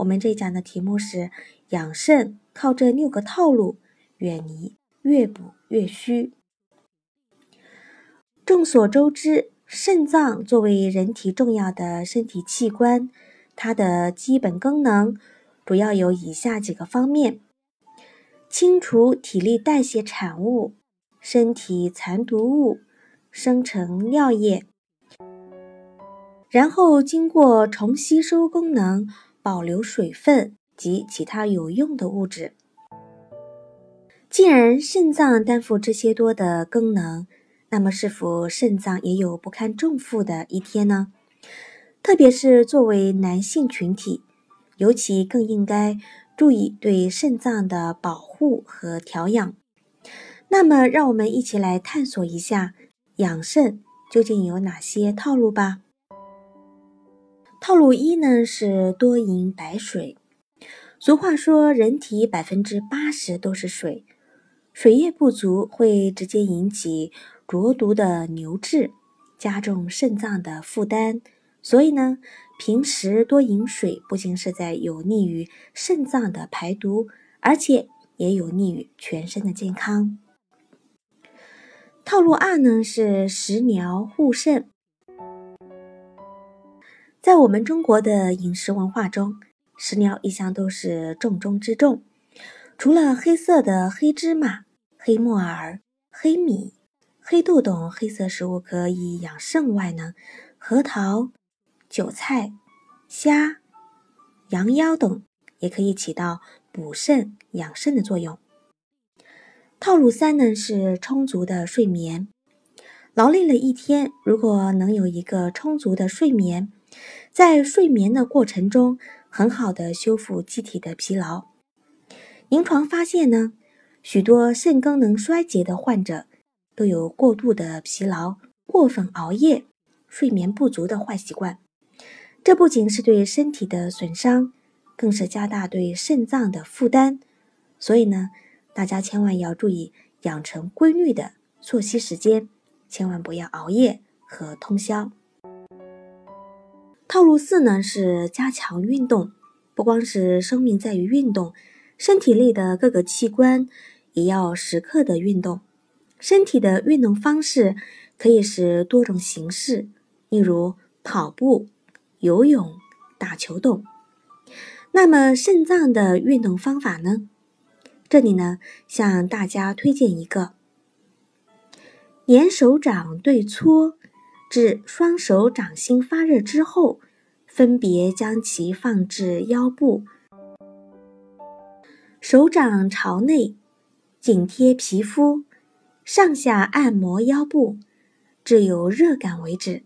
我们这讲的题目是养肾，靠这六个套路，远离越补越虚。众所周知，肾脏作为人体重要的身体器官，它的基本功能主要有以下几个方面：清除体力代谢产物、身体残毒物，生成尿液，然后经过重吸收功能。保留水分及其他有用的物质。既然肾脏担负这些多的功能，那么是否肾脏也有不堪重负的一天呢？特别是作为男性群体，尤其更应该注意对肾脏的保护和调养。那么，让我们一起来探索一下养肾究竟有哪些套路吧。套路一呢是多饮白水。俗话说，人体百分之八十都是水，水液不足会直接引起浊毒的牛滞，加重肾脏的负担。所以呢，平时多饮水不仅是在有利于肾脏的排毒，而且也有利于全身的健康。套路二呢是食疗护肾。在我们中国的饮食文化中，食疗一向都是重中之重。除了黑色的黑芝麻、黑木耳、黑米、黑豆等黑色食物可以养肾外呢，核桃、韭菜、虾、羊腰等也可以起到补肾养肾的作用。套路三呢是充足的睡眠。劳累了一天，如果能有一个充足的睡眠。在睡眠的过程中，很好的修复机体的疲劳。临床发现呢，许多肾功能衰竭的患者都有过度的疲劳、过分熬夜、睡眠不足的坏习惯。这不仅是对身体的损伤，更是加大对肾脏的负担。所以呢，大家千万要注意养成规律的作息时间，千万不要熬夜和通宵。套路四呢是加强运动，不光是生命在于运动，身体内的各个器官也要时刻的运动。身体的运动方式可以是多种形式，例如跑步、游泳、打球等。那么肾脏的运动方法呢？这里呢向大家推荐一个：连手掌对搓。至双手掌心发热之后，分别将其放置腰部，手掌朝内，紧贴皮肤，上下按摩腰部，至有热感为止。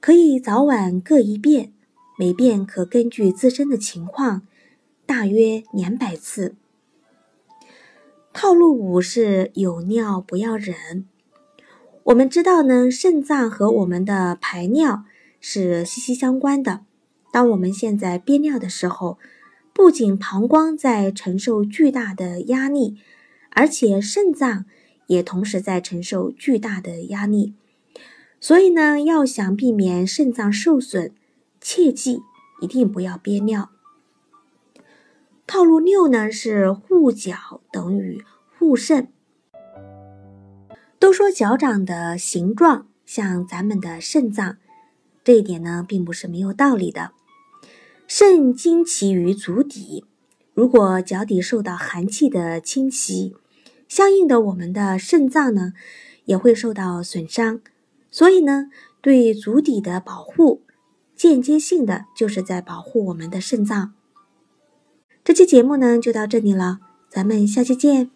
可以早晚各一遍，每遍可根据自身的情况，大约两百次。套路五是有尿不要忍。我们知道呢，肾脏和我们的排尿是息息相关的。当我们现在憋尿的时候，不仅膀胱在承受巨大的压力，而且肾脏也同时在承受巨大的压力。所以呢，要想避免肾脏受损，切记一定不要憋尿。套路六呢是护脚等于护肾。都说脚掌的形状像咱们的肾脏，这一点呢并不是没有道理的。肾经其于足底，如果脚底受到寒气的侵袭，相应的我们的肾脏呢也会受到损伤。所以呢，对足底的保护，间接性的就是在保护我们的肾脏。这期节目呢就到这里了，咱们下期见。